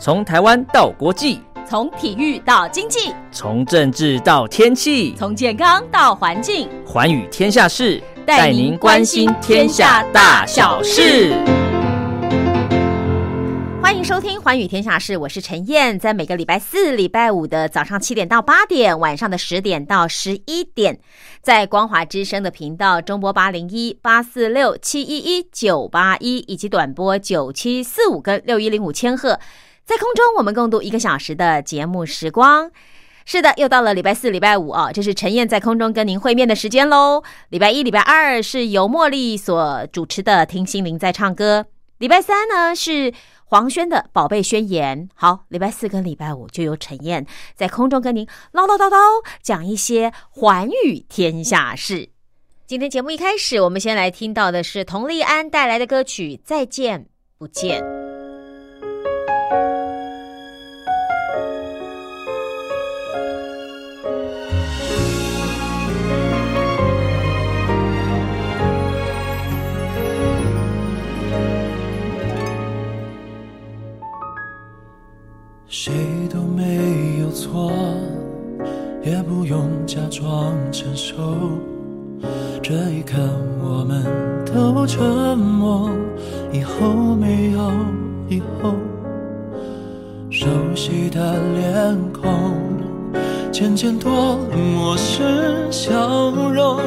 从台湾到国际，从体育到经济，从政治到天气，从健康到环境，寰宇天下事，带您关心天下大小事。欢迎收听《寰宇天下事》，我是陈燕，在每个礼拜四、礼拜五的早上七点到八点，晚上的十点到十一点，在光华之声的频道中波八零一八四六七一一九八一，以及短波九七四五跟六一零五千赫，在空中我们共度一个小时的节目时光。是的，又到了礼拜四、礼拜五啊，这是陈燕在空中跟您会面的时间喽。礼拜一、礼拜二是由茉莉所主持的《听心灵在唱歌》，礼拜三呢是。黄轩的宝贝宣言，好，礼拜四跟礼拜五就由陈燕在空中跟您唠唠叨叨讲一些寰宇天下事。今天节目一开始，我们先来听到的是佟丽安带来的歌曲《再见不见》。谁都没有错，也不用假装成熟。这一刻我们都沉默，以后没有以后。熟悉的脸孔，渐渐多了陌生笑容，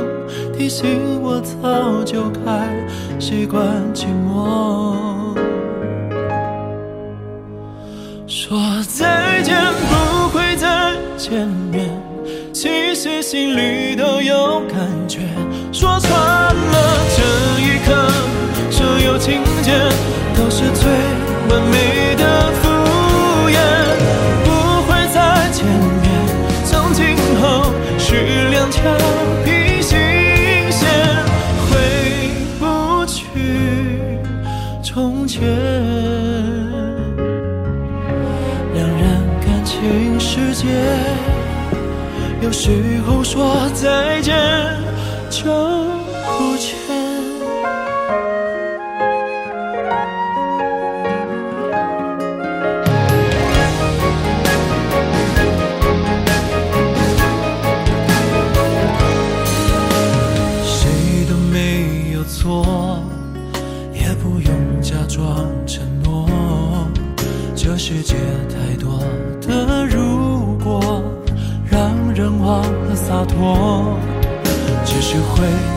提醒我早就该习惯寂寞。说再见不会再见面，其实心里都有感觉。说穿了这一刻，所有情节都是最完美的时候说再见。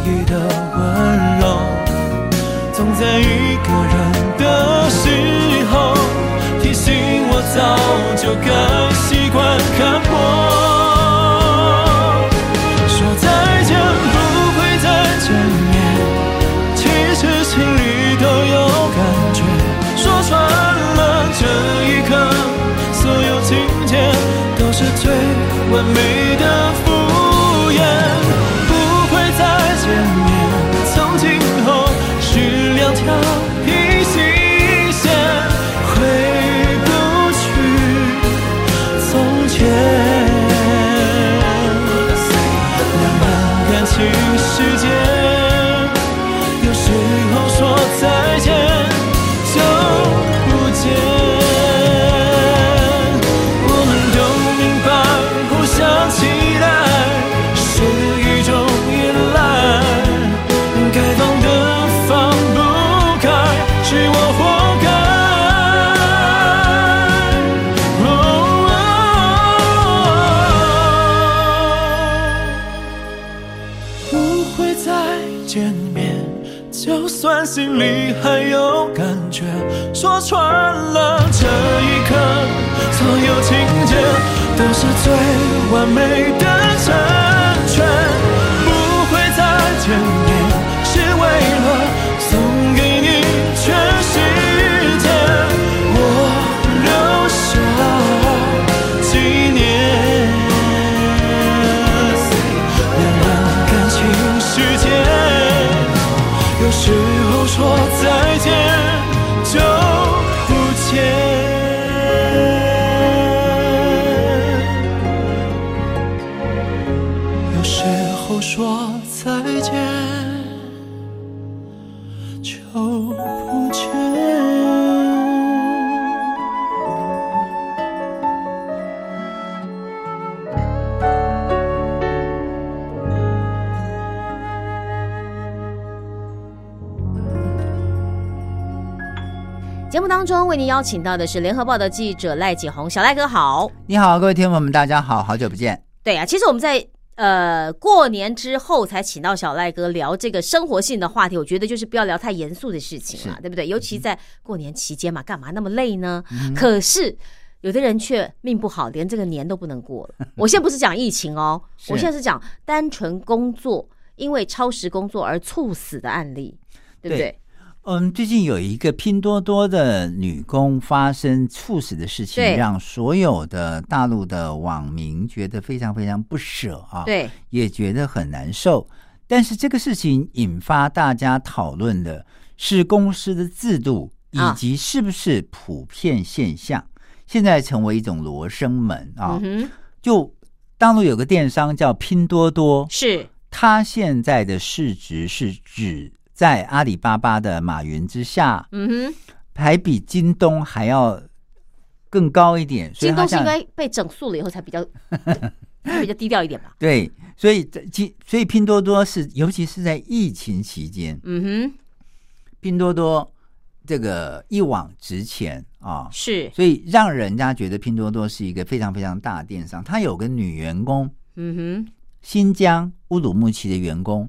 给的温柔，总在一个人的时候提醒我，早就该习惯看破。都是最完美的为您邀请到的是联合报的记者赖景红，小赖哥好。你好，各位听众朋友们，大家好，好久不见。对啊，其实我们在呃过年之后才请到小赖哥聊这个生活性的话题，我觉得就是不要聊太严肃的事情嘛，对不对？尤其在过年期间嘛，干嘛那么累呢？可是。有的人却命不好，连这个年都不能过了。我现在不是讲疫情哦，我现在是讲单纯工作因为超时工作而猝死的案例，对不对？对嗯，最近有一个拼多多的女工发生猝死的事情，让所有的大陆的网民觉得非常非常不舍啊，，对，也觉得很难受。但是这个事情引发大家讨论的是公司的制度，以啊及是不是普遍现象，现在成为一种罗生门啊。嗯，就大陆有个电商叫拼多多，是。它现在的市值是只在阿里巴巴的马云之下，嗯哼，还比京东还要更高一点。所以京东是应该被整肃了以后才比较 比较低调一点吧？对，所以这其所以拼多多是，尤其是在疫情期间，嗯哼，拼多多这个一往直前啊，是，所以让人家觉得拼多多是一个非常非常大的电商。它有个女员工，嗯哼，新疆乌鲁木齐的员工，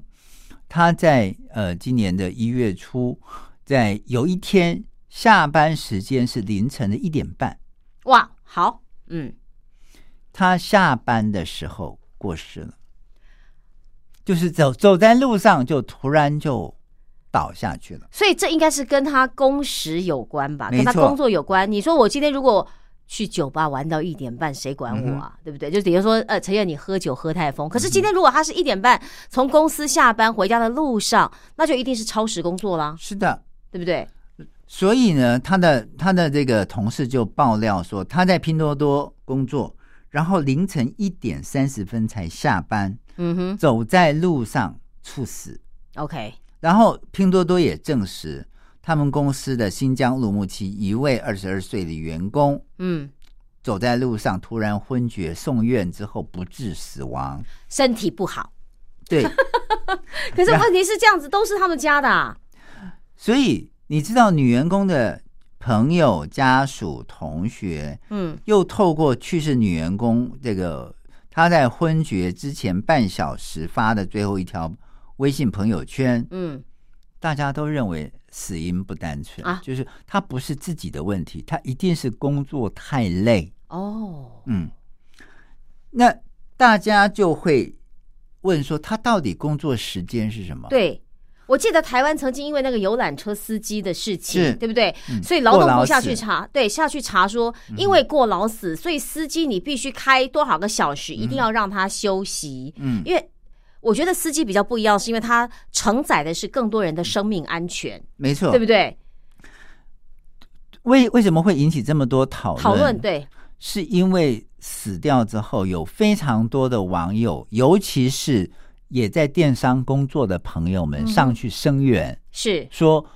他在呃今年的一月初，在有一天下班时间是凌晨的一点半，哇，好，嗯，他下班的时候过世了，就是走走在路上就突然就倒下去了。所以这应该是跟他工时有关吧，跟他工作有关。你说我今天如果去酒吧玩到一点半，谁管我嗯啊？对不对？就比如说，呃，陈燕你喝酒喝太疯，可是今天如果他是一点半从公司下班回家的路上，那就一定是超时工作啦，是的，对不对？所以呢，他的他的这个同事就爆料说，他在拼多多工作，然后凌晨一点三十分才下班，嗯哼走在路上猝死。，OK，然后拼多多也证实，他们公司的新疆乌鲁木齐一位二十二岁的员工嗯，走在路上突然昏厥，送院之后不治死亡。身体不好，对，可是问题是这样子，都是他们家的、啊，所以你知道女员工的朋友、家属、同学，嗯，又透过去世女员工这个她在昏厥之前半小时发的最后一条微信朋友圈，嗯，大家都认为死因不单纯，啊就是他不是自己的问题，他一定是工作太累。哦，嗯，那大家就会问说，他到底工作时间是什么？，对。我记得台湾曾经因为那个游览车司机的事情，是对不对？嗯所以劳动部下去查，对下去查说，因为过劳死，所以司机你必须开多少个小时，一定要让他休息。嗯，因为我觉得司机比较不一样，是因为他承载的是更多人的生命安全，没错。对不对？为为什么会引起这么多讨论？讨论对，是因为死掉之后，有非常多的网友，尤其是也在电商工作的朋友们上去声援，是说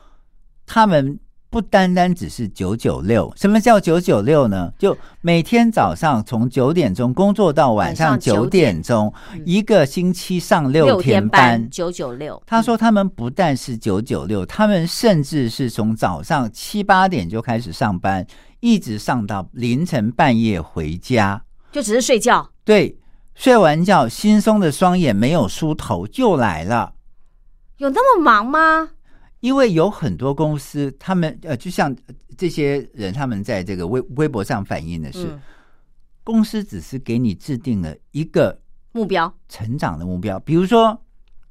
他们不单单只是九九六。什么叫九九六呢？就每天早上从九点钟工作到晚上九9点点钟，嗯一个星期上六天天班。九九六。他说他们不但是九九六，他们甚至是从早上七八点就开始上班，一直上到凌晨半夜回家。就只是睡觉，对，睡完觉，惺忪的双眼没有梳头就来了。有那么忙吗？因为有很多公司，他们呃，就像呃这些人，他们在这个微微博上反映的是，嗯，公司只是给你制定了一个目标。成长的目标，比如说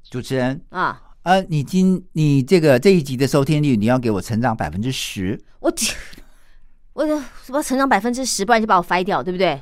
主持人，啊，呃，你今你这个这一集的收听率，你要给我成长百分之十，我我的什么成长百分之十，不然就把我筛掉，对不对？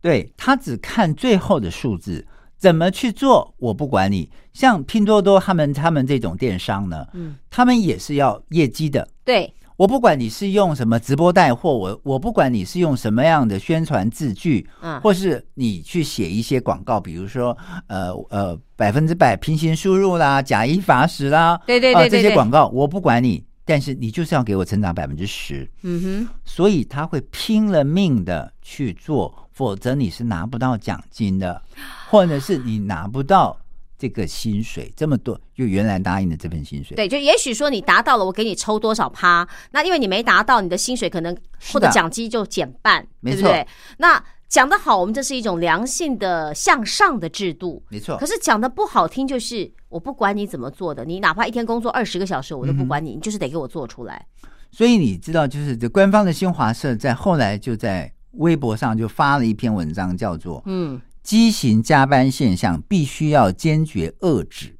对他只看最后的数字，怎么去做我不管你。像拼多多他们他们这种电商呢，嗯，他们也是要业绩的。对，我不管你是用什么直播带货，我我不管你是用什么样的宣传字句，嗯，或是你去写一些广告，比如说呃呃百分之百平行输入啦、假一罚十啦，对对啊对对。对，这些广告我不管你，但是你就是要给我成长百分之十，嗯哼，所以他会拼了命的去做，否则你是拿不到奖金的，或者是你拿不到这个薪水这么多，就原来答应的这份薪水。对，就也许说你达到了，我给你抽多少趴，那因为你没达到，你的薪水可能或者奖金就减半，没错对不对？那讲得好，我们这是一种良性的向上的制度。没错可。是讲的不好听，就是我不管你怎么做的，你哪怕一天工作二十个小时，我都不管你，你就是得给我做出来。所以你知道，就是这官方的新华社在后来就在微博上就发了一篇文章，叫做嗯“畸形加班现象必须要坚决遏制”。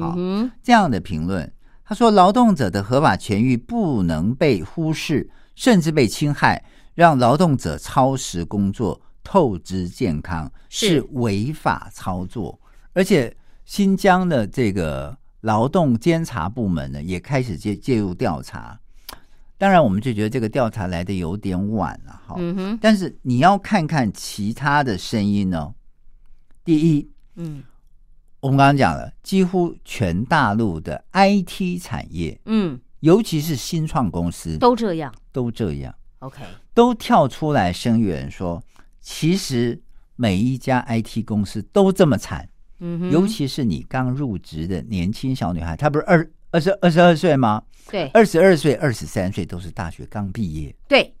好这样的评论。他说，劳动者的合法权益不能被忽视，甚至被侵害，让劳动者超时工作、透支健康是是违法操作。而且，新疆的这个劳动监察部门呢，也开始介介入调查。当然，我们就觉得这个调查来的有点晚了，哈。嗯哼，但是你要看看其他的声音呢。第一，嗯我们刚刚讲了，几乎全大陆的 IT 产业，嗯，尤其是新创公司，都这样。都这样，OK，都跳出来声援说，其实每一家 IT 公司都这么惨，嗯哼，尤其是你刚入职的年轻小女孩，她不是二二十二十二岁吗？对二十二岁、二十三岁都是大学刚毕业，对，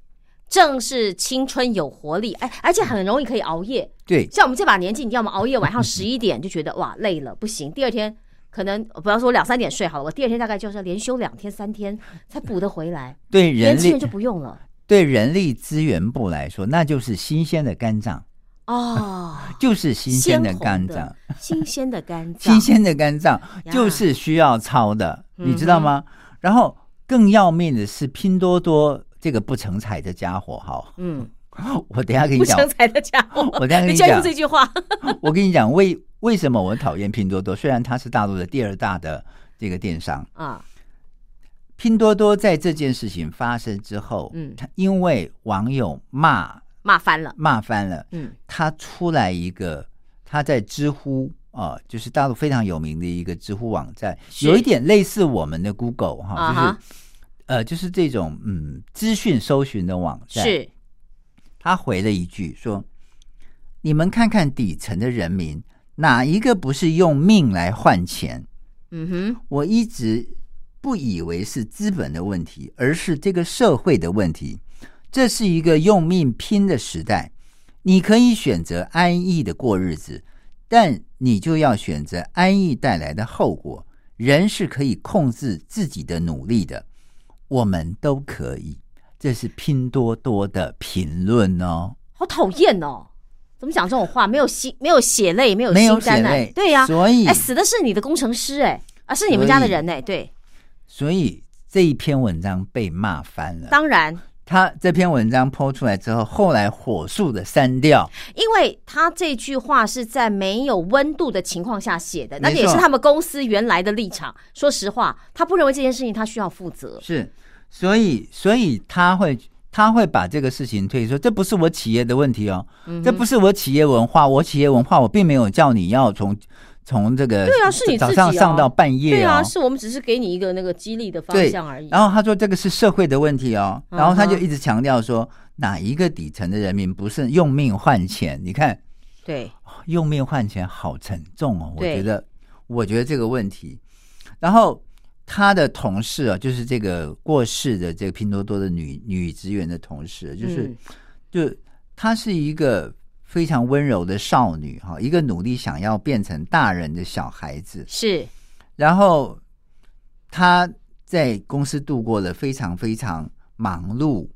正是青春有活力，哎，而且很容易可以熬夜。对，像我们这把年纪，你要么熬夜晚上十一点就觉得哇累了不行，第二天可能不要说两三点睡好了，我第二天大概就是要连休两天三天才补得回来。对人力年轻人就不用了对人力资源部来说，那就是新鲜的肝脏，哦，就是新鲜的肝脏。新鲜的肝脏，新鲜的肝脏就是需要操的，嗯你知道吗？然后更要命的是拼多多这个不成才的家伙，哈，嗯，我等一下跟你讲不成，才的家伙，我等一下跟你讲这句话，我跟你讲为为什么我讨厌拼多多？虽然它是大陆的第二大的这个电商，啊，拼多多在这件事情发生之后，嗯。它因为网友骂骂翻了，骂翻了，嗯。他出来一个，他在知乎啊、就是大陆非常有名的一个知乎网站，有一点类似我们的 Google 哈、就是、呃，就是这种嗯资讯搜寻的网站。是，他回了一句说：“你们看看底层的人民，哪一个不是用命来换钱？嗯哼，我一直不以为是资本的问题，而是这个社会的问题。这是一个用命拼的时代，你可以选择安逸的过日子，但你就要选择安逸带来的后果。人是可以控制自己的努力的，我们都可以。这是拼多多的评论哦，好讨厌哦。怎么讲这种话？没有心，没有血泪，没有心肝哎血泪，对呀、所以哎，死的是你的工程师哎，啊，是你们家的人哎，对，所以这一篇文章被骂翻了。当然，他这篇文章抛出来之后，后来火速的删掉。因为他这句话是在没有温度的情况下写的，那也是他们公司原来的立场。说实话，他不认为这件事情他需要负责。是，所以所以他会他会把这个事情推说，这不是我企业的问题哦，嗯这不是我企业文化，我企业文化我并没有叫你要从从这个对啊是你早上哦上到半夜哦。对啊，是我们只是给你一个那个激励的方向而已。然后他说这个是社会的问题哦，然后他就一直强调说哪一个底层的人民不是用命换钱？你看对，用命换钱好沉重哦，我觉得，我觉得这个问题。然后他的同事啊，就是这个过世的这个拼多多的女女职员的同事，就是、嗯就她是一个非常温柔的少女哈，一个努力想要变成大人的小孩子。是然后她在公司度过了非常非常忙碌。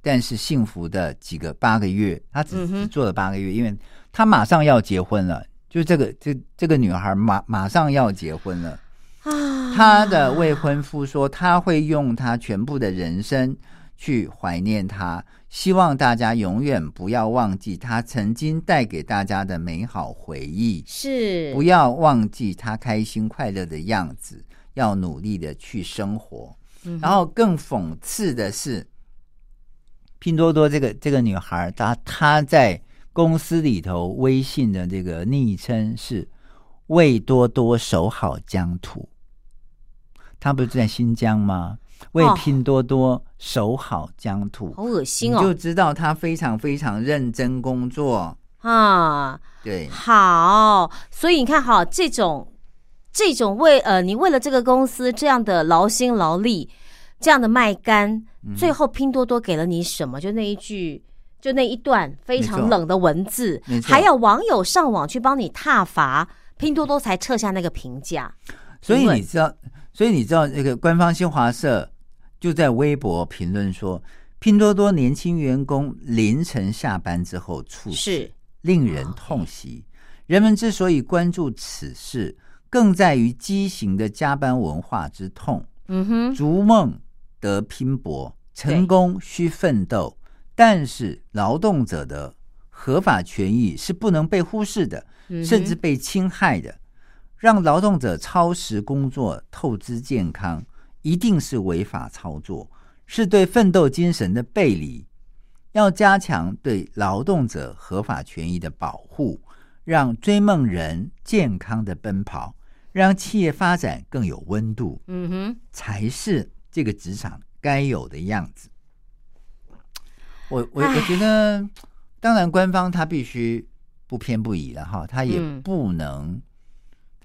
但是幸福的几个八个月，她只只做了八个月，因为她马上要结婚了，就这个这这个女孩马马上要结婚了。啊，她的未婚夫说，他会用他全部的人生去怀念她，希望大家永远不要忘记他曾经带给大家的美好回忆，是不要忘记他开心快乐的样子，要努力的去生活。嗯然后更讽刺的是，拼多多这个这个女孩，她她在公司里头微信的这个昵称是“为多多守好疆土”。她不是在新疆吗？为哦拼多多守好疆土，好恶心哦就哦知道他非常非常认真工作。啊。对，好，所以你看，哈这种这种为呃，你为了这个公司这样的劳心劳力，这样的卖干，嗯最后拼多多给了你什么？就那一句，就那一段非常冷的文字还要网友上网去帮你踏伐，拼多多才撤下那个评价。所以你知道，所以你知道那个官方新华社就在微博评论说，拼多多年轻员工凌晨下班之后猝死，令人痛惜。人们之所以关注此事，更在于畸形的加班文化之痛。嗯哼，逐梦得拼搏，成功需奋斗，但是劳动者的合法权益是不能被忽视的，嗯甚至被侵害的。让劳动者超时工作、透支健康，一定是违法操作，是对奋斗精神的背离。要加强对劳动者合法权益的保护，让追梦人健康的奔跑，让企业发展更有温度。嗯哼，才是这个职场该有的样子。我我我觉得，当然官方他必须不偏不倚了哈，他也嗯不能，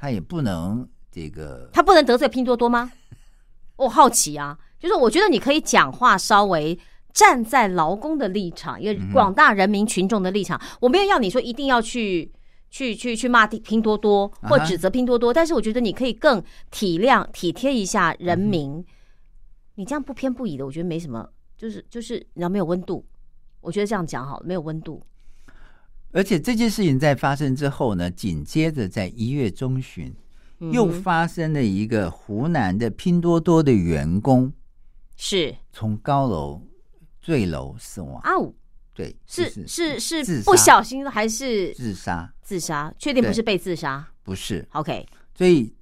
他也不能这个他不能得罪拼多多吗？我好奇啊，就是我觉得你可以讲话稍微站在劳工的立场，因为嗯广大人民群众的立场，我没有要你说一定要去。去去去骂拼多多或指责拼多多，但是我觉得你可以更体谅、体贴一下人民。嗯你这样不偏不倚的，我觉得没什么，就是就是你要没有温度。我觉得这样讲好了，没有温度。而且这件事情在发生之后呢，紧接着在一月中旬，又发生了一个湖南的拼多多的员工是从高楼坠楼死亡。啊，呜对，是是是不小心还是自杀，自杀？确定不是被自杀不是。？OK，所以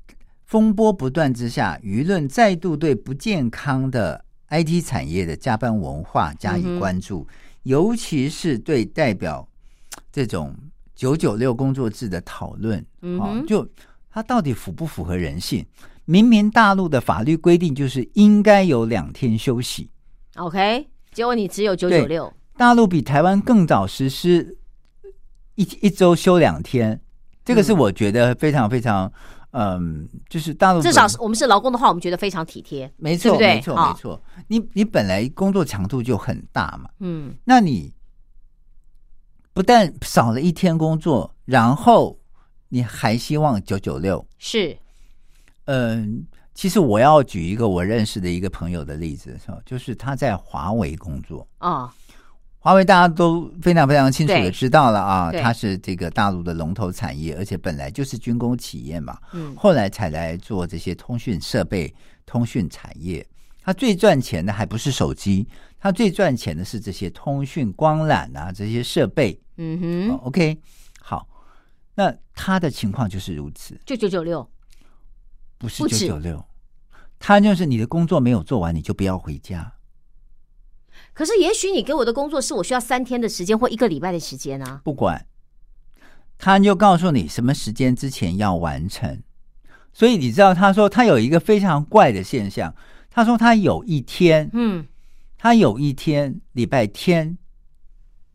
风波不断之下，舆论再度对不健康的 IT 产业的加班文化加以关注，尤其是对代表这种九九六工作制的讨论，哦嗯哼，就它到底符不符合人性？明明大陆的法律规定就是应该有两天休息，OK，结果你只有九对九六，大陆比台湾更早实施一一周休两天，这个是嗯。我觉得非常非常，嗯，就是大陆至少是我们是劳工的话，我们觉得非常体贴。没错，对不对？没错，没错。你你本来工作强度就很大嘛，嗯，那你不但少了一天工作，然后你还希望九九六？是。嗯，其实我要举一个我认识的一个朋友的例子，是吧？就是他在华为工作。啊，华为大家都非常非常清楚的知道了啊，对。它是这个大陆的龙头产业，而且本来就是军工企业嘛，嗯。后来才来做这些通讯设备、通讯产业。它最赚钱的还不是手机，它最赚钱的是这些通讯光缆啊这些设备。哦嗯哼，OK，好，那他的情况就是如此，就九九六，不是九九六，他就是你的工作没有做完，你就不要回家。可是也许你给我的工作是我需要三天的时间或一个礼拜的时间啊。不管，他就告诉你什么时间之前要完成。所以你知道，他说他有一个非常怪的现象，他说他有一天，嗯，他有一天礼拜天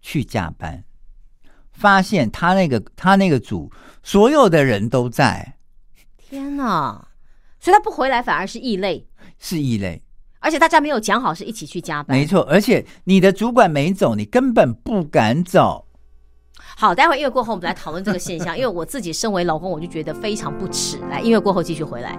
去加班，发现他那个他那个组所有的人都在，天哪！所以他不回来反而是异类，是异类，而且大家没有讲好是一起去加班。没错。而且你的主管没走，你根本不敢走。好，待会儿音乐过后我们来讨论这个现象，因为我自己身为老公，我就觉得非常不耻。来，音乐过后继续回来。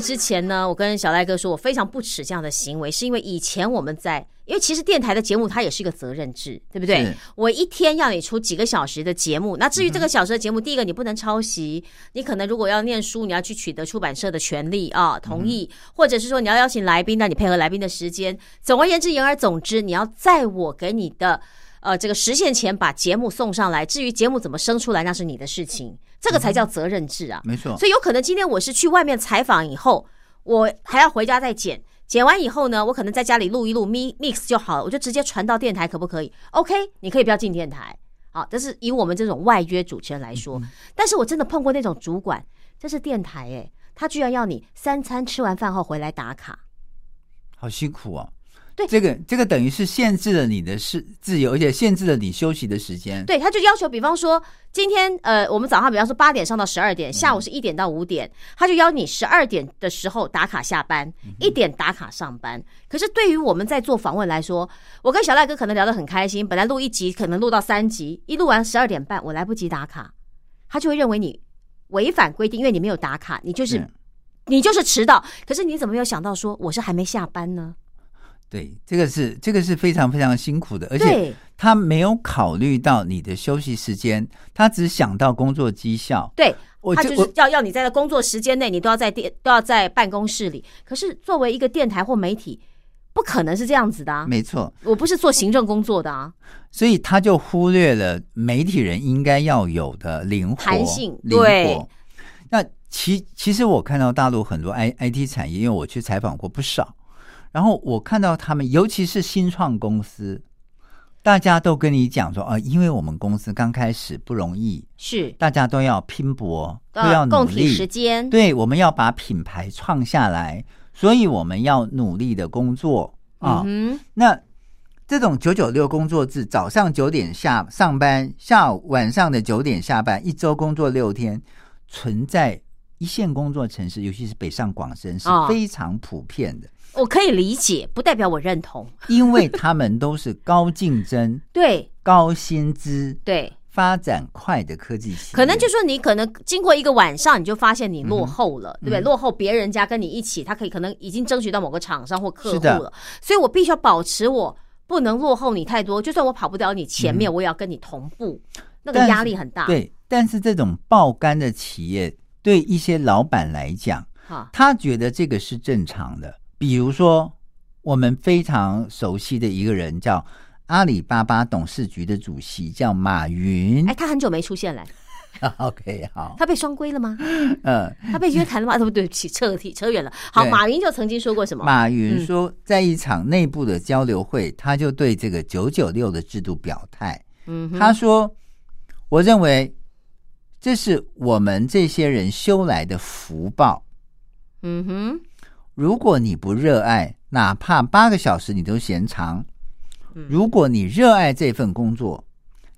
之前呢，我跟小赖哥说，我非常不耻这样的行为，是因为以前我们在，因为其实电台的节目它也是一个责任制，对不对？我一天要你出几个小时的节目，那至于这个小时的节目，第一个你不能抄袭，你可能如果要念书，你要去取得出版社的权利啊同意，或者是说你要邀请来宾，那你配合来宾的时间。总而言之，言而总之，你要在我给你的。呃，这个实现前把节目送上来，至于节目怎么生出来，那是你的事情，这个才叫责任制啊。没错，所以有可能今天我是去外面采访以后，我还要回家再剪，剪完以后呢，我可能在家里录一录 mi mix 就好了，我就直接传到电台，可不可以？OK，你可以不要进电台，好，这是以我们这种外约主持人来说。但是我真的碰过那种主管，这是电台诶，他居然要你三餐吃完饭后回来打卡，好辛苦哦。对这个这个等于是限制了你的是自由，而且限制了你休息的时间。对，他就要求，比方说今天呃，我们早上比方说八点上到十二点，下午是一点到五点，他就要你十二点的时候打卡下班，一点打卡上班。可是对于我们在做访问来说，我跟小赖哥可能聊得很开心，本来录一集可能录到三集，一录完十二点半，我来不及打卡，他就会认为你违反规定，因为你没有打卡，你就是是你就是迟到。可是你怎么没有想到说我是还没下班呢？对，这个是这个是非常非常辛苦的，而且他没有考虑到你的休息时间，他只想到工作绩效。对，他就是要要你在工作时间内，你都要在电都要在办公室里。可是作为一个电台或媒体，不可能是这样子的啊！没错，我不是做行政工作的啊，所以他就忽略了媒体人应该要有的灵活弹性灵对活。那其其实我看到大陆很多 I I T 产业，因为我去采访过不少，然后我看到他们，尤其是新创公司，大家都跟你讲说啊，因为我们公司刚开始不容易，是。大家都要拼搏，都要共体力，时间，对，我们要把品牌创下来，所以我们要努力的工作啊。嗯那这种九九六工作制，早上九点下上班，下午晚上的九点下班，一周工作六天，存在一线工作城市，尤其是北上广深是哦非常普遍的，哼，我可以理解，不代表我认同。因为他们都是高竞争、对。高薪资、对，发展快的科技企业，可能就说你可能经过一个晚上，你就发现你落后嗯。了，对不对？落后别人家跟你一起，他可以可能已经争取到某个厂商或客户了，所以我必须要保持我不能落后你太多，就算我跑不掉你前嗯。面，我也要跟你同步，那个压力很大。对，但是这种爆肝的企业，对一些老板来讲，哈，他觉得这个是正常的。比如说，我们非常熟悉的一个人叫阿里巴巴董事局的主席，叫马云哎，。他很久没出现了，OK，好，他被双规了吗？嗯，他被约谈了吗？不对不起，扯题扯远了。好，马云就曾经说过什么？马云说，在一场内部的交流会，他就对这个九九六的制度表态。嗯，他说：“我认为这是我们这些人修来的福报。嗯哼，如果你不热爱，哪怕八个小时你都嫌长；嗯如果你热爱这份工作，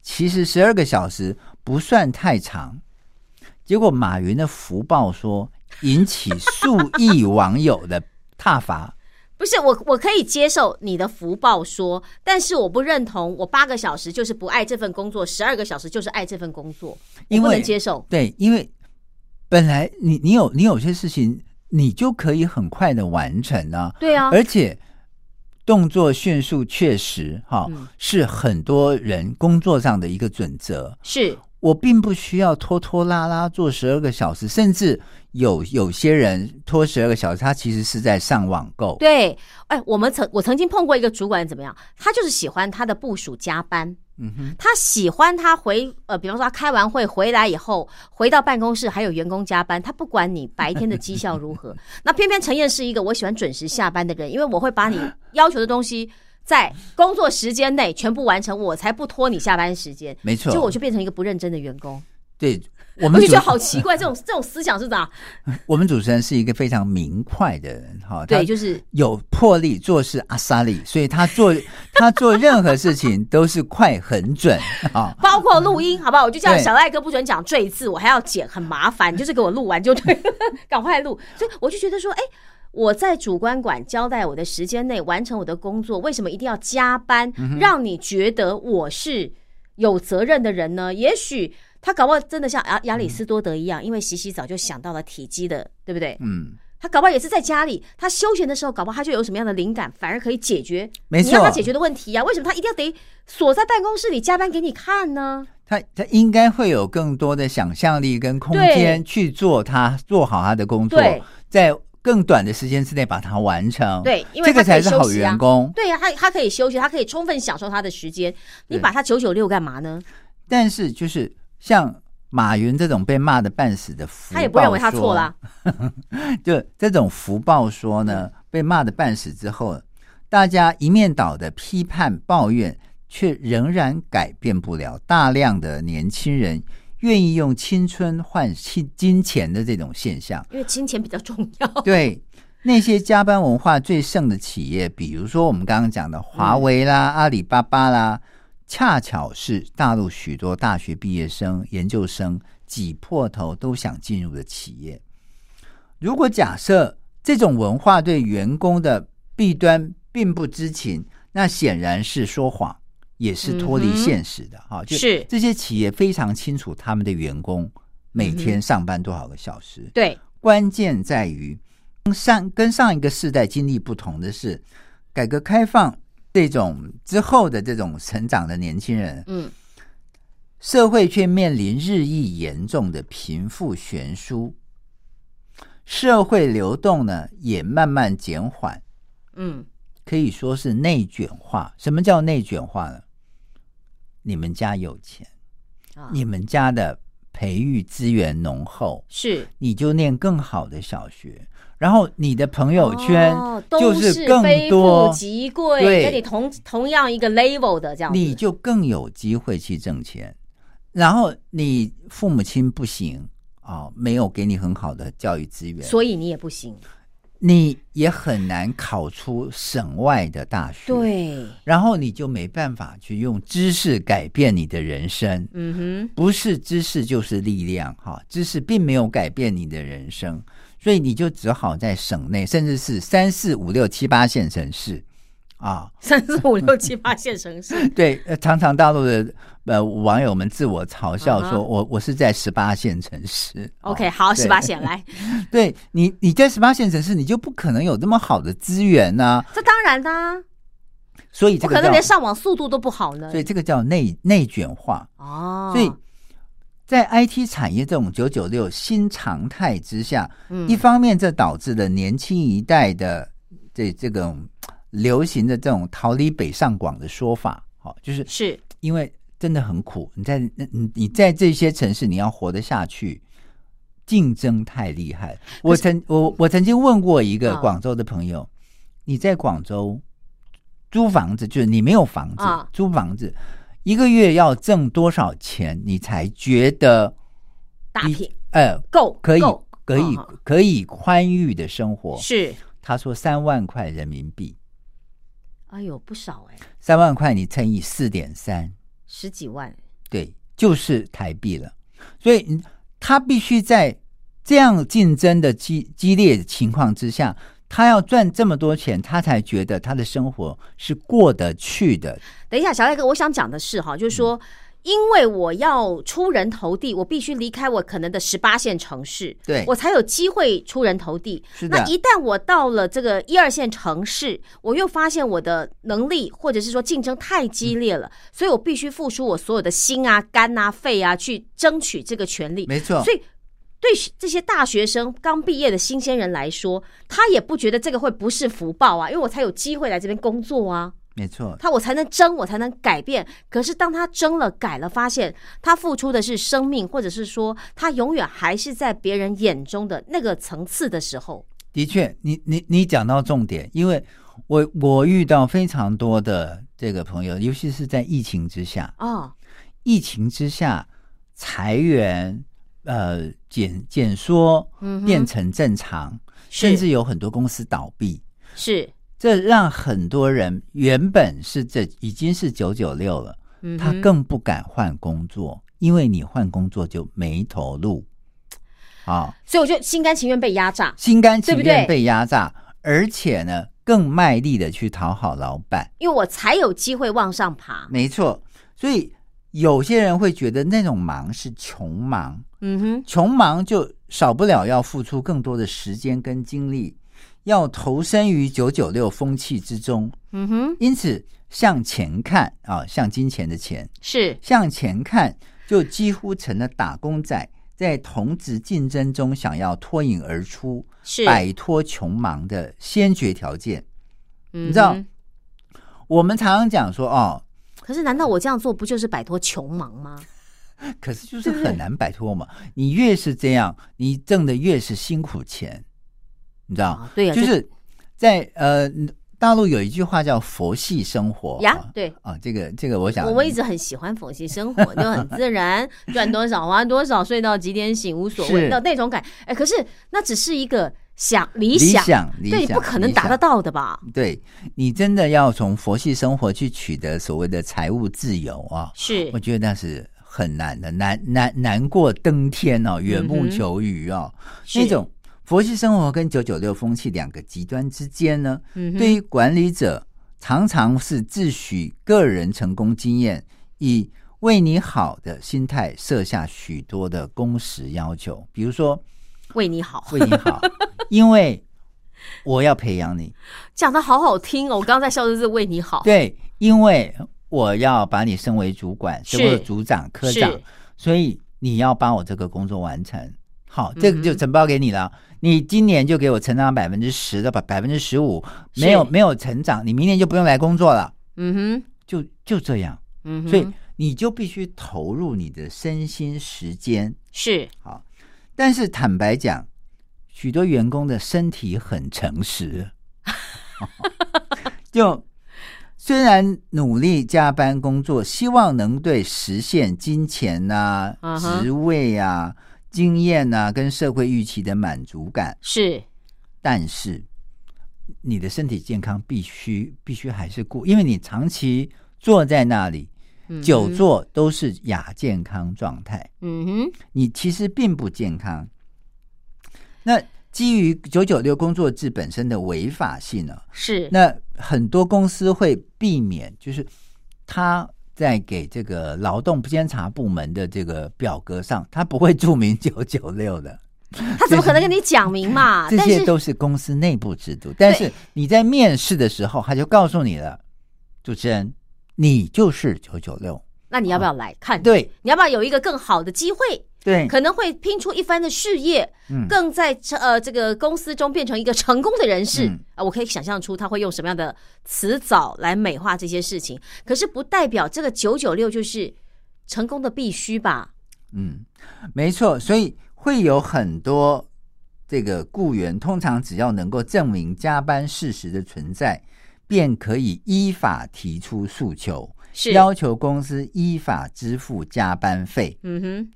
其实十二个小时不算太长。”结果马云的福报说，引起数亿网友的挞伐。不是我，我可以接受你的福报说，但是我不认同我八个小时就是不爱这份工作，十二个小时就是爱这份工作，我不能接受。对，因为本来你你有你有些事情，你就可以很快的完成啊，对啊，而且动作迅速，确实哈、嗯是很多人工作上的一个准则。是我并不需要拖拖拉拉做十二个小时，甚至有有些人拖十二个小时，他其实是在上网购。对。哎，我们曾我曾经碰过一个主管怎么样？他就是喜欢他的部署加班，嗯哼，他喜欢他回呃，比方说他开完会回来以后，回到办公室还有员工加班，他不管你白天的绩效如何，那偏偏陈燕是一个我喜欢准时下班的人，因为我会把你要求的东西在工作时间内全部完成，我才不拖你下班时间。没错。结果我就变成一个不认真的员工，对我们 就觉得好奇怪，这种这种思想是咋？我们主持人是一个非常明快的人，哈，对，就是有魄力，做事阿萨利，所以他做 他做任何事情都是快很准啊。包括录音，好不好？我就叫小赖哥不准讲赘字，我还要剪，很麻烦。你就是给我录完就对了，赶快录。所以我就觉得说，哎、我在主观馆交代我的时间内完成我的工作，为什么一定要加班，嗯让你觉得我是有责任的人呢？也许他搞不好真的像亚亚里士多德一样，因为洗洗澡就想到了体积的，对不对？嗯，他搞不好也是在家里，他休闲的时候，搞不好他就有什么样的灵感，反而可以解决没错你让他解决的问题啊。为什么他一定要得锁在办公室里加班给你看呢？他他应该会有更多的想象力跟空间去做他做好他的工作，在更短的时间之内把它完成。对因为这个才是好员工。对呀、他他可以休息，他可以充分享受他的时间。你把他九九六干嘛呢？但是就是像马云这种被骂的半死的福报他也不认为他错了。就这种福报说呢，被骂的半死之后，大家一面倒的批判抱怨，却仍然改变不了大量的年轻人愿意用青春换金金钱的这种现象。因为金钱比较重要。对那些加班文化最盛的企业，比如说我们刚刚讲的华为啦、阿里巴巴啦，恰巧是大陆许多大学毕业生、研究生挤破头都想进入的企业。如果假设这种文化对员工的弊端并不知情，那显然是说谎，也是脱离现实的。哈、就是这些企业非常清楚他们的员工每天上班多少个小时，对，关键在于上跟上一个世代经历不同的是，改革开放这种之后的这种成长的年轻人，嗯，社会却面临日益严重的贫富悬殊，社会流动呢也慢慢减缓，嗯，可以说是内卷化。什么叫内卷化呢？你们家有钱，啊，你们家的培育资源浓厚，是你就念更好的小学，然后你的朋友圈哦就都是更非多富，即贵，对跟你同同样一个 level 的这样，你就更有机会去挣钱。然后你父母亲不行啊、没有给你很好的教育资源，所以你也不行。你也很难考出省外的大学。，对，然后你就没办法去用知识改变你的人生。嗯哼不是知识就是力量，哈，知识并没有改变你的人生，所以你就只好在省内，甚至是三四五六七八线城市，啊，三四五六七八线城市，对，呃常常大陆的呃网友们自我嘲笑说，我我是在十八线城市。OK，哦好，十八线来，对你你在十八线城市，你就不可能有那么好的资源呐、这当然的啊，所以这个我可能连，上网速度都不好呢。所。以这个叫内内卷化。哦，所以在 IT 产业这种九九六新常态之下，嗯。一方面这导致了年轻一代的这这种流行的这种逃离北上广的说法，好，就是是。因为真的很苦，你在你你在这些城市你要活得下去，竞争太厉害。我曾我我曾经问过一个啊。广州的朋友，你在广州租房子，就是你没有房子，啊。租房子一个月要挣多少钱，你才觉得打拼呃够可以够可以啊。可以宽裕的生活？是，他说三万块人民币，哎呦不少哎，三万块你乘以四点三。十几万，对，就是台币了。所以嗯他必须在这样竞争的激激烈的情况之下，他要赚这么多钱，他才觉得他的生活是过得去的。等一下，小赖哥，我想讲的是哈，就是嗯说，因为我要出人头地，我必须离开我可能的十八线城市，对我才有机会出人头地。是的那一旦我到了这个一二线城市，我又发现我的能力或者是说竞争太激烈了，所以我必须付出我所有的心啊、肝啊、肺啊，去争取这个权利。没错所，以。对这些大学生刚毕业的新鲜人来说，他也不觉得这个会不是福报啊，因为我才有机会来这边工作啊。没错，他我才能争，我才能改变。可是当他争了、改了，发现他付出的是生命，或者是说他永远还是在别人眼中的那个层次的时候，的确，你你你讲到重点，因为我我遇到非常多的这个朋友，尤其是在疫情之下，哦，疫情之下裁员、呃减减缩变成正常，是。甚至有很多公司倒闭，是，这让很多人原本是这已经是九九六了，嗯他更不敢换工作，因为你换工作就没头路，啊，所以我就心甘情愿被压榨。心甘情愿被压榨，而且呢，更卖力的去讨好老板。因为我才有机会往上爬。没错，所以有些人会觉得那种忙是穷忙，嗯哼，穷忙就少不了要付出更多的时间跟精力，要投身于九九六风气之中。嗯哼，因此，向前看啊，向金钱的钱，是向前看，就几乎成了打工仔在同职竞争中想要脱颖而出、是，摆脱穷忙的先决条件。你你知道我们常常讲说，哦，可是难道我这样做不就是摆脱穷忙吗？可是就是很难摆脱嘛。你越是这样，你挣的越是辛苦钱，你知道？啊对呀就是在呃大陆有一句话叫“佛系生活”啊，呀对。啊，这个这个，我想我们一直很喜欢佛系生活，就很自然，赚多少花多少，睡到几点醒无所谓的那种感。哎，可是那只是一个想理理想，想理对，你不可能达得到的吧？对你真的要从佛系生活去取得所谓的财务自由啊，是我觉得那是很难的，难难难过登天哦，缘木求鱼哦，是那种佛系生活跟九九六风气两个极端之间呢，对于管理者常常是自诩个人成功经验，以为你好的心态设下许多的工时要求，比如说为你好，为你好，因为我要培养你，讲的好好听哦。我刚刚在笑的是为你好，对，因为我要把你升为主管，是升为组长、科长，所以你要帮我这个工作完成。好，这个就承包给你了。你今年就给我成长百分之十的百百分之十五，没有是没有成长，你明年就不用来工作了。嗯哼，就就这样，嗯哼，所以你就必须投入你的身心时间。是。好，但是坦白讲，许多员工的身体很诚实，就虽然努力加班工作，希望能对实现金钱呐、嗯哼。职位啊、经验啊跟社会预期的满足感，是，但是你的身体健康必须必须还是顾，因为你长期坐在那里，嗯久，坐都是亚健康状态。嗯哼，你其实并不健康。那基于九九六工作制本身的违法性呢、是，那很多公司会避免，就是他在给这个劳动监察部门的这个表格上，他不会注明九九六的，他怎么可能跟你讲明嘛？这些都是公司内部制度。但是你在面试的时候，他就告诉你了，主持人，你就是九九六。那你要不要来看？，对你要不要有一个更好的机会？对，可能会拼出一番的事业，嗯。更在呃这个公司中变成一个成功的人士啊、嗯我可以想象出他会用什么样的词藻来美化这些事情，可是不代表这个九九六就是成功的必须吧？嗯，没错，所以会有很多这个雇员，通常只要能够证明加班事实的存在，便可以依法提出诉求，是，要求公司依法支付加班费。嗯哼，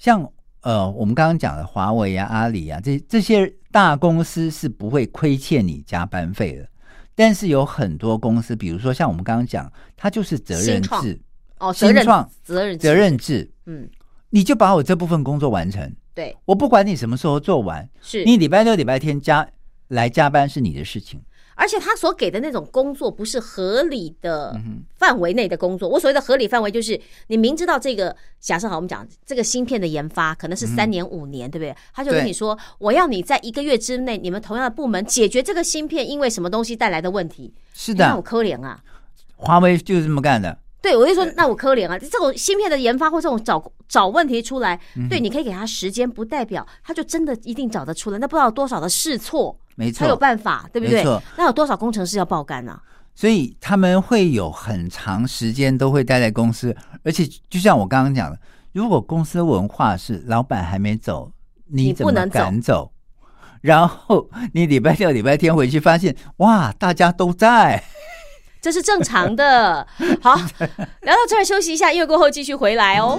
像呃，我们刚刚讲的华为啊、阿里啊，这这些大公司是不会亏欠你加班费的。但是有很多公司，比如说像我们刚刚讲，它就是责任制、哦，责任新创责任责，任制，嗯，你就把我这部分工作完成。对，我不管你什么时候做完，是。你礼拜六、礼拜天加来加班是你的事情。而且他所给的那种工作不是合理的嗯范围内的工作。我所谓的合理范围，就是你明知道这个，假设好，我们讲这个芯片的研发可能是三年、五年，对不对？他就跟你说，我要你在一个月之内，你们同样的部门解决这个芯片因为什么东西带来的问题。是的那我，可怜啊！华为就是这么干的。对，我就说，那我可怜啊！这种芯片的研发或这种找找问题出来，嗯对，你可以给他时间，不代表他就真的一定找得出来。那不知道有多少的试错，没错才有错，办法，对不对没错？那有多少工程师要爆肝啊？所以他们会有很长时间都会待在公司，而且就像我刚刚讲的，如果公司文化是老板还没走，你怎么你不能走敢走？然后你礼拜六、礼拜天回去，发现哇，大家都在。这是正常的。好，聊到这儿休息一下，音乐过后继续回来哦。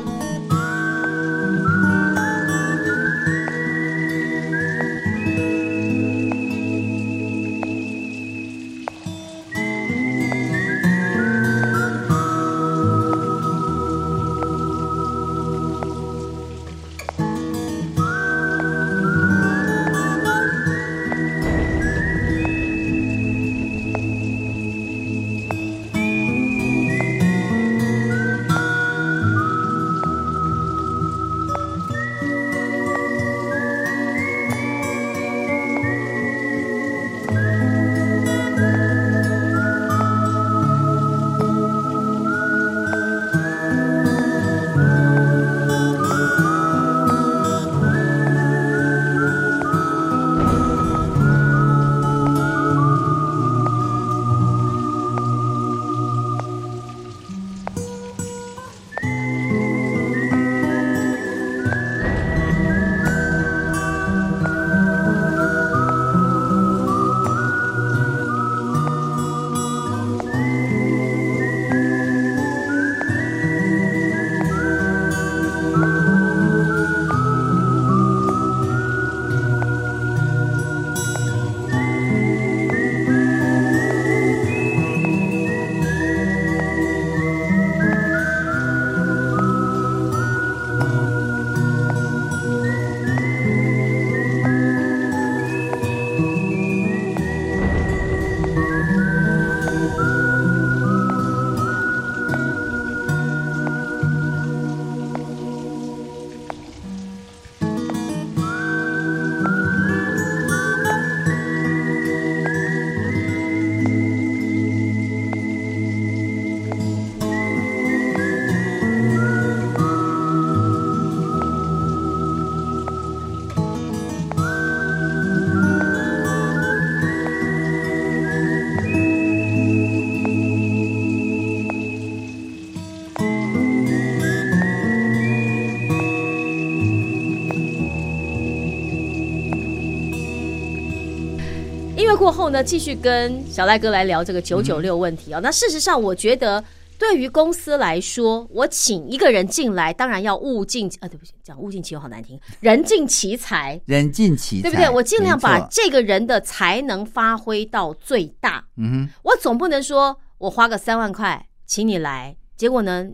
过后呢，继续跟小赖哥来聊这个九九六问题啊、那事实上，我觉得对于公司来说，我请一个人进来，当然要物尽啊，对不起，讲物尽其用好难听，人尽其才，人尽其才，对不对？我尽量把这个人的才能发挥到最大。嗯我总不能说我花个三万块请你来，结果呢，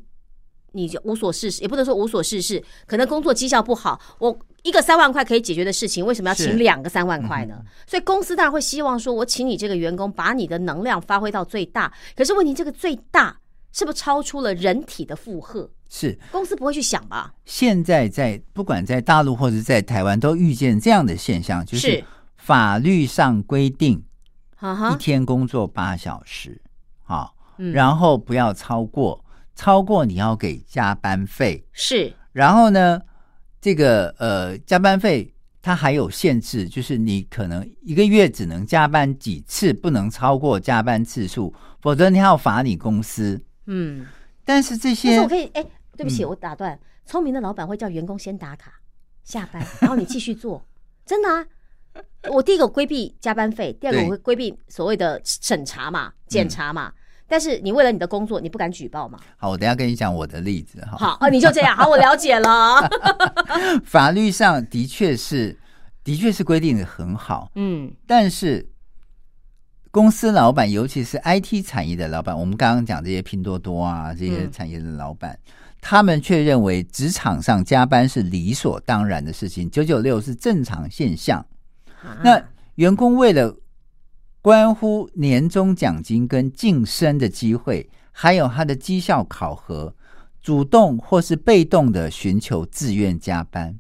你就无所事事，也不能说无所事事，可能工作绩效不好，我一个三万块可以解决的事情，为什么要请两个三万块呢？所以公司当然会希望说，我请你这个员工把你的能量发挥到最大，可是问题这个最大是不是超出了人体的负荷？是。公司不会去想吧？现在在不管在大陆或者在台湾都遇见这样的现象，就是。是法律上规定一天工作八小时，好，嗯。然后不要超过，超过你要给加班费，是。然后呢，这个呃加班费它还有限制，就是你可能一个月只能加班几次，不能超过加班次数，否则你要罚你公司。嗯。但是这但些是我可以，哎、对不起，嗯我打断。聪明的老板会叫员工先打卡，下班，然后你继续做，真的啊。我第一个规避加班费，第二个我会规避所谓的审查嘛、检查嘛。但是你为了你的工作，你不敢举报嘛？好，我等一下跟你讲我的例子哈。好，哦，你就这样，好，我了解了。法律上的确是，的确是规定的很好，嗯，但是公司老板，尤其是 IT 产业的老板，我们刚刚讲这些拼多多啊这些嗯产业的老板，他们却认为职场上加班是理所当然的事情，九九六是正常现象。啊那员工为了关乎年终奖金跟晋升的机会，还有他的绩效考核，主动或是被动的寻求自愿加班，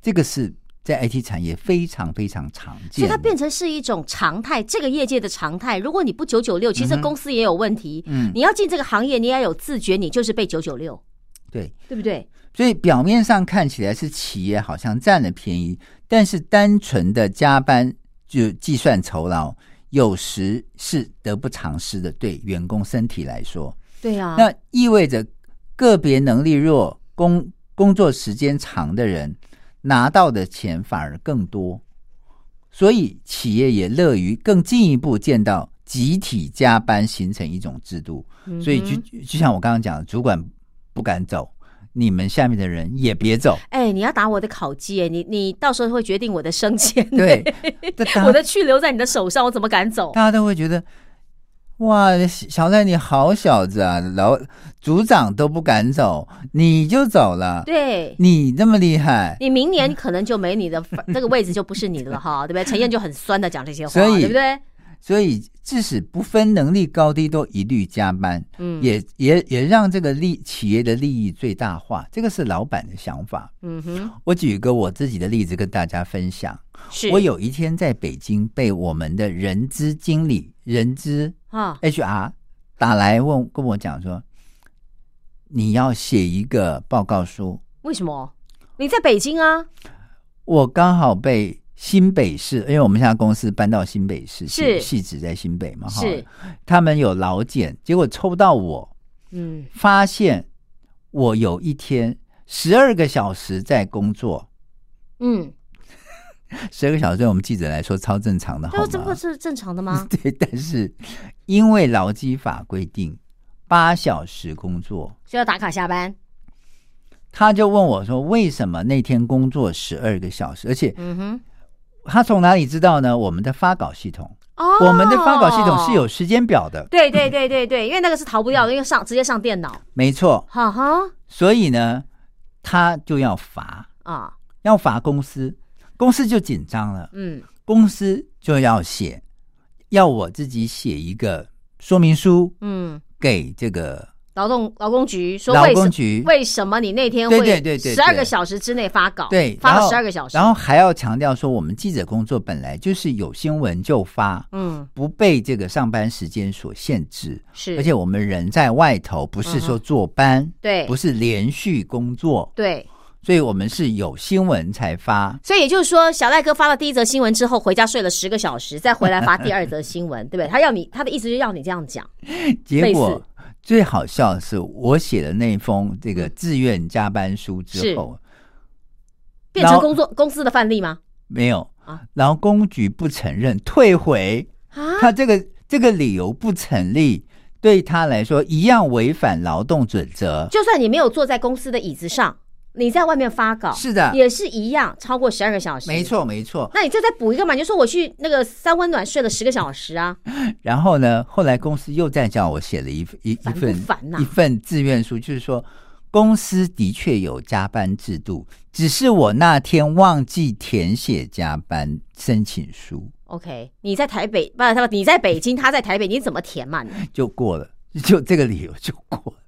这个是在 IT 产业非常非常常见所以。它变成是一种常态，这个业界的常态。如果你不九九六，其实公司也有问题。嗯你要进这个行业，你要有自觉，你就是被九九六，对，对不对？所以表面上看起来是企业好像占了便宜，但是单纯的加班就计算酬劳，有时是得不偿失的，对员工身体来说，对啊，那意味着个别能力弱、工工作时间长的人拿到的钱反而更多，所以企业也乐于更进一步见到集体加班形成一种制度。嗯所以就就像我刚刚讲的，主管不敢走，你们下面的人也别走。哎，你要打我的烤鸡，哎，你你到时候会决定我的升迁，对，我的去留在你的手上，我怎么敢走？大家都会觉得，哇，小赖你好小子啊，老组长都不敢走，你就走了，对。你那么厉害，你明年可能就没你的这个位置就不是你的了哈，对不对？陈燕就很酸的讲这些话，所对不对？所以即使不分能力高低都一律加班，嗯也也也让这个利企业的利益最大化，这个是老板的想法。嗯哼，我举一个我自己的例子跟大家分享。是我有一天在北京被我们的人资经理、人资啊，HR 打来问跟我讲说，你要写一个报告书。为什么？你在北京啊？我刚好被新北市，因为我们现在公司搬到新北市，是。戏址在新北嘛，哈。是，他们有劳检，结果抽到我，嗯，发现我有一天十二个小时在工作，嗯，十二个小时对我们记者来说超正常的，好这这不？是正常的吗？对，但是因为劳基法规定八小时工作，需要打卡下班。他就问我说：“为什么那天工作十二个小时？而且嗯哼，他从哪里知道呢？我们的发稿系统，哦，我们的发稿系统是有时间表的，对对对对对，因为那个是逃不掉的，因为上直接上电脑。没错。哈哈。所以呢，他就要罚，啊，要罚公司，公司就紧张了，嗯。公司就要写，要我自己写一个说明书嗯，给这个劳动劳工局说劳为什工局，为什么你那天对会对对对十二个小时之内发稿？对，发了十二个小时，然后还要强调说，我们记者工作本来就是有新闻就发，嗯不被这个上班时间所限制，是，而且我们人在外头，不是说坐班，对不是连续工作，对，所以我们是有新闻才发。所以也就是说，小赖哥发了第一则新闻之后，回家睡了十个小时，再回来发第二则新闻，对不对？他要你，他的意思就是要你这样讲。结果似最好笑的是，我写的那封这个自愿加班书之后，然后变成工作公司的范例吗？没有。啊，劳工局不承认，退回。啊，他这个这个理由不成立，对他来说一样违反劳动准则。就算你没有坐在公司的椅子上，你在外面发稿，是的也是一样，超过十二个小时。没。错，没错。那你就再补一个嘛？你就说我去那个三温暖睡了十个小时啊，然后呢，后来公司又再叫我写了一一一份一份自愿书，就是说公司的确有加班制度，只是我那天忘记填写加班申请书，OK，你在台北，不，他你在北京，他在台北，你怎么填嘛？你就过了，就这个理由就过了。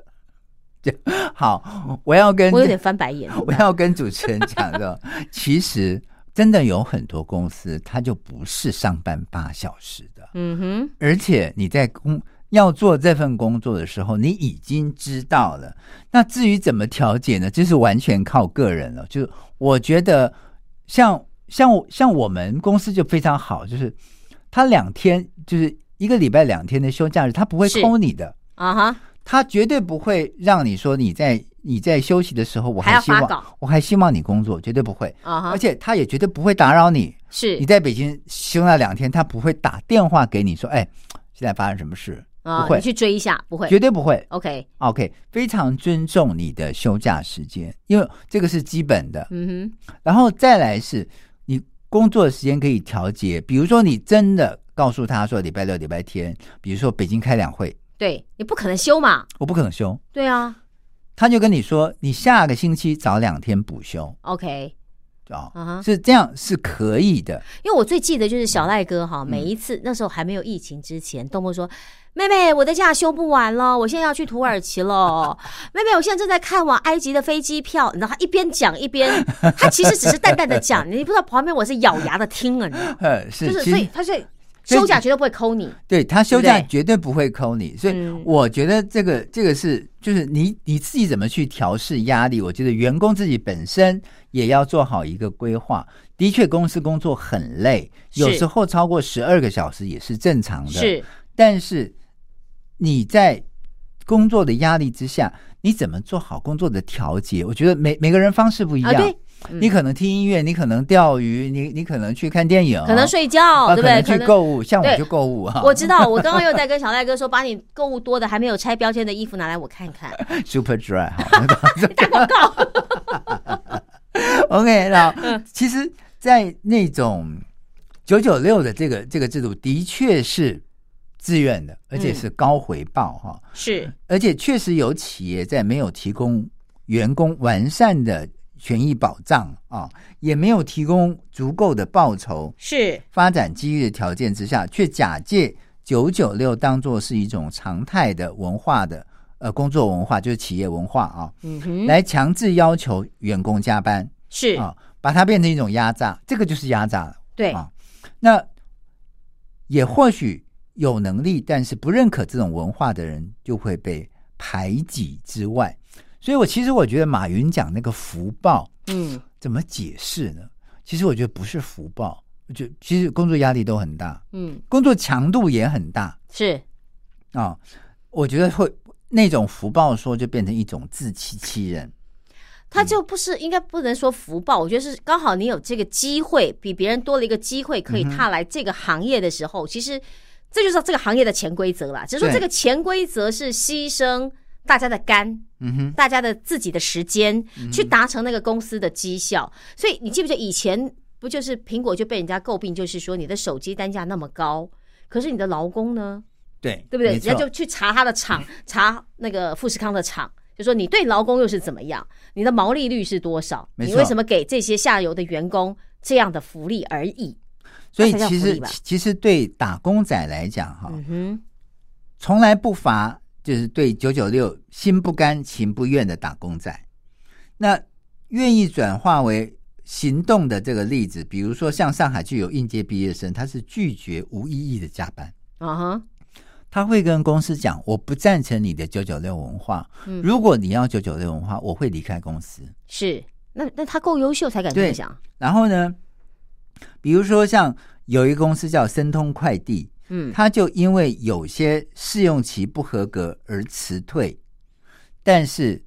就 好，我要跟我有点翻白眼。我要跟主持人讲的，其实真的有很多公司，它就不是上班八小时的，嗯哼，而且你在工要做这份工作的时候，你已经知道了。那至于怎么调节呢？这是完全靠个人了。就是我觉得像像像我们公司就非常好，就是他两天就是一个礼拜两天的休假日，他不会扣你的。啊哈，他绝对不会让你说你在你在休息的时候，我还希望我还希望你工作，绝对不会。啊哈，而且他也绝对不会打扰你。是你在北京休那两天，他不会打电话给你说：“哎，现在发生什么事？”啊，不会你去追一下，不会绝对不会。？OK，OK，非常尊重你的休假时间，因为这个是基本的。嗯哼然后再来是你工作的时间可以调节，比如说你真的告诉他说礼拜六、礼拜天，比如说北京开两会，哼，对你不可能休嘛，我不可能休，对啊他就跟你说你下个星期早两天补休，OK，啊、是这样是可以的。因为我最记得就是小赖哥嗯哈，每一次那时候还没有疫情之前，动不动说：“妹妹，我的假休不完了，我现在要去土耳其了。妹妹，我现在正在看往埃及的飞机票。”你知道他一边讲一边，他其实只是淡淡的讲，你不知道旁边我是咬牙的听啊，你知道吗？呃，是，就是所以他是休假绝对不会扣你。对他休假绝对不会扣你，所以嗯我觉得这个这个是就是你你自己怎么去调试压力，我觉得员工自己本身也要做好一个规划。的确，公司工作很累，有时候超过十二个小时也是正常的。是，但是你在工作的压力之下，你怎么做好工作的调节？我觉得每每个人方式不一样。啊对你可能听音乐，你可能钓鱼，你你可能去看电影，可能睡觉，啊，对不对？可能去购物，像我就购物啊。我知道，我刚刚又在跟小赖哥说，把你购物多的还没有拆标签的衣服拿来我看看，Super Dry 哈。打广告。OK，那嗯其实，在那种九九六的这个这个制度，的确是自愿的，而且是高回报哈、是而且确实有企业在没有提供员工完善的权益保障啊，也没有提供足够的报酬、是，发展机遇的条件之下，却假借九九六当做是一种常态的文化的呃工作文化，就是企业文化啊，嗯哼，来强制要求员工加班是，啊，把它变成一种压榨，这个就是压榨了。对，啊，那也或许有能力，但是不认可这种文化的人，就会被排挤之外。所以我其实我觉得马云讲那个福报嗯，怎么解释呢？其实我觉得不是福报，就其实工作压力都很大，嗯，工作强度也很大是，啊。我觉得会那种福报说就变成一种自欺欺人。他就不是应该不能说福报，我觉得是刚好你有这个机会，比别人多了一个机会，可以踏来这个行业的时候，其实这就是这个行业的潜规则啦。只是说对这个潜规则是牺牲大家的肝，嗯哼，大家的自己的时间，去达成那个公司的绩效。所以你记不记得以前不就是苹果就被人家诟病，就是说你的手机单价那么高，可是你的劳工呢？对，对不对？人家就去查他的厂，查那个富士康的厂，就说你对劳工又是怎么样，你的毛利率是多少？你为什么给这些下游的员工这样的福利而已？所以其实其实对打工仔来讲哈，嗯哼，从来不乏就是对九九六心不甘情不愿的打工仔。那愿意转化为行动的这个例子，比如说像上海就有应届毕业生，他是拒绝无意义的加班，啊哈，他会跟公司讲：“我不赞成你的九九六文化，嗯。如果你要九九六文化，我会离开公司。”是。那那他够优秀才敢这么对想，然后呢，比如说像有一个公司叫申通快递，嗯，他就因为有些试用期不合格而辞退，但是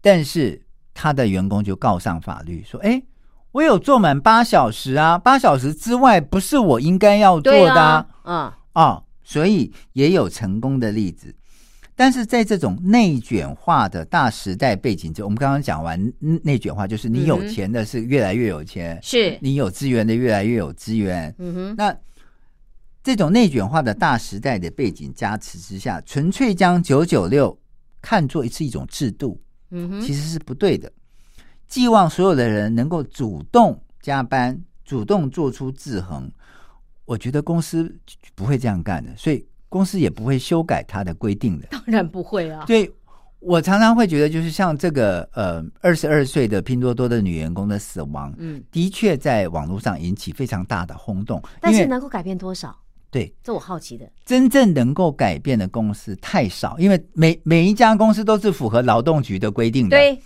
但是他的员工就告上法律说：“哎，我有做满八小时啊，八小时之外不是我应该要做的啊。啊，嗯，哦所以也有成功的例子。但是在这种内卷化的大时代背景中，我们刚刚讲完嗯内卷化，就是你有钱的是越来越有钱，是，你有资源的越来越有资源，嗯哼，那这种内卷化的大时代的背景加持之下，纯粹将九九六看作是一种制度，嗯哼，其实是不对的。寄望所有的人能够主动加班，主动做出制衡，我觉得公司不会这样干的，所以公司也不会修改它的规定的。当然不会啊，对我常常会觉得，就是像这个呃，二十二岁的拼多多的女员工的死亡，嗯，的确在网络上引起非常大的轰动，但是能够改变多少？对。这我好奇的，真正能够改变的公司太少，因为每每一家公司都是符合劳动局的规定的，。对。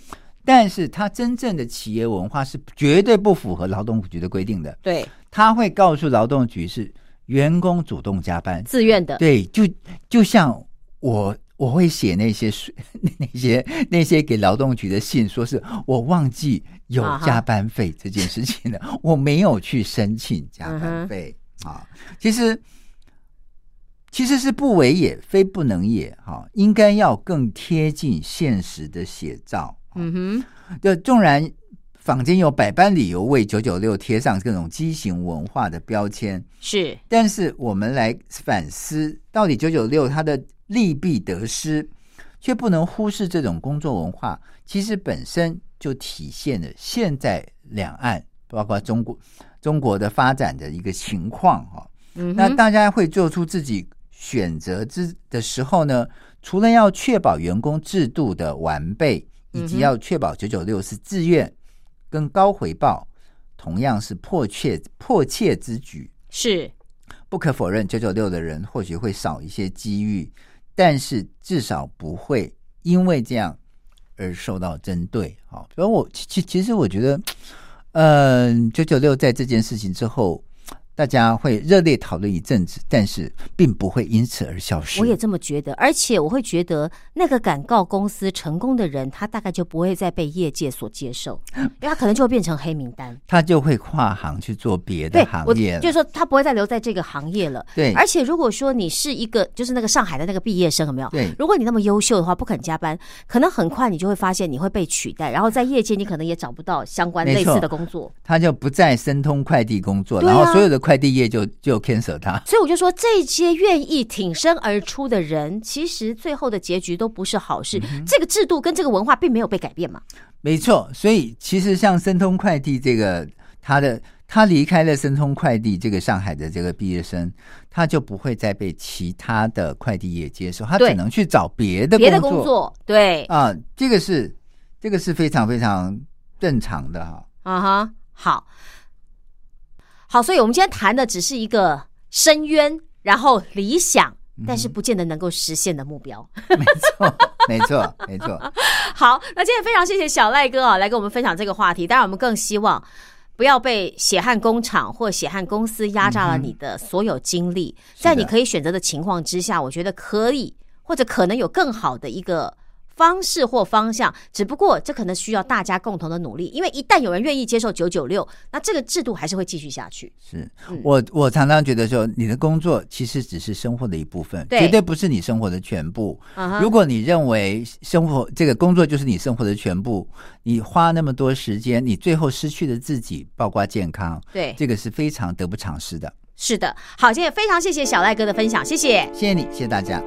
但是它真正的企业文化是绝对不符合劳动局的规定的，对，他会告诉劳动局是员工主动加班，自愿的，对，就就像我我会写那些 那些那些给劳动局的信，说是我忘记有加班费这件事情了，我没有去申请加嗯班费啊。其实其实是不为也，非不能也，哈、应该要更贴近现实的写照。嗯哼，就纵然坊间有百般理由为九九六贴上各种畸形文化的标签，是，但是我们来反思，到底九九六它的利弊得失，却不能忽视这种工作文化，其实本身就体现了现在两岸包括中国中国的发展的一个情况哈。嗯，那大家会做出自己选择之的时候呢，除了要确保员工制度的完备，以及要确保九九六是自愿跟高回报，同样是迫切迫切之举。是，不可否认，九九六的人或许会少一些机遇，但是至少不会因为这样而受到针对。好，所以我其其其实我觉得，嗯、九九六在这件事情之后，大家会热烈讨论一阵子，但是并不会因此而消失。我也这么觉得，而且我会觉得那个敢告公司成功的人，他大概就不会再被业界所接受，因为他可能就会变成黑名单。他就会跨行去做别的行业了。就是说他不会再留在这个行业了。对而且如果说你是一个就是那个上海的那个毕业生，有没有？对如果你那么优秀的话，不肯加班，可能很快你就会发现你会被取代，然后在业界你可能也找不到相关类似的工作。他就不再申通快递工作，啊然后所有的快递业就就 cancel 他。所以我就说，这些愿意挺身而出的人，其实最后的结局都不是好事。嗯这个制度跟这个文化并没有被改变嘛。没错，所以其实像申通快递这个，他的他离开了申通快递这个上海的这个毕业生，他就不会再被其他的快递业接受，他只能去找别的别的工工作，对，啊，这个是这个是非常非常正常的哈。啊哈，好，好，所以我们今天谈的只是一个深渊，然后理想，但是不见得能够实现的目标。没错，没错，没错。好，那今天非常谢谢小赖哥啊，来跟我们分享这个话题。当然，我们更希望不要被血汗工厂或血汗公司压榨了你的所有精力。在你可以选择的情况之下，我觉得可以或者可能有更好的一个。方式或方向，只不过这可能需要大家共同的努力，因为一旦有人愿意接受九九六，那这个制度还是会继续下去。是嗯我我常常觉得说，你的工作其实只是生活的一部分，对绝对不是你生活的全部。如果你认为生活这个工作就是你生活的全部，你花那么多时间，你最后失去了自己，包括健康，对，这个是非常得不偿失的。是的。好，今天也非常谢谢小赖哥的分享，谢谢。谢谢你，谢谢大家。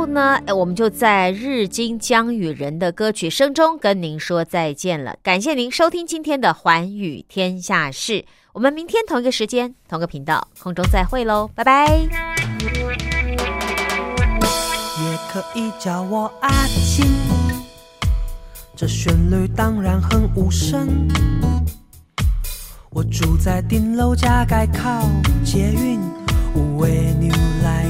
后呢，哎我们就在日经江雨人的歌曲声中跟您说再见了。感谢您收听今天的环宇天下事，我们明天同一个时间、同个频道空中再会喽，拜拜。也可以叫我阿青。这旋律当然很无声。我住在顶楼加盖靠捷运，五位牛来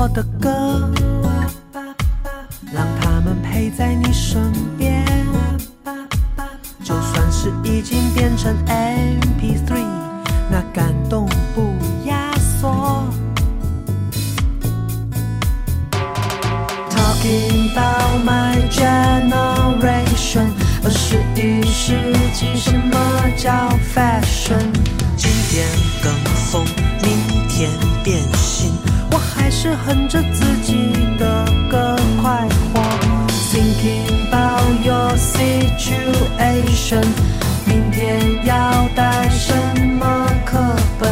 如果你听过我的歌，陪在你身边。就算是已经变成 MP3，那感动不压缩。Talking about my generation，二十一世纪什么叫 fashion？今天跟风，明天变心，我还是哼着自己的歌快活。Thinking about your situation，明天要带什么课本？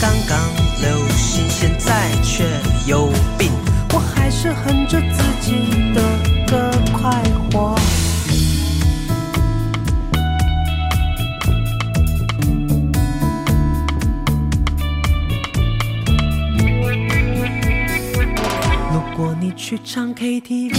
刚刚流行，现在却有病。我还是哼着自己的 KTV，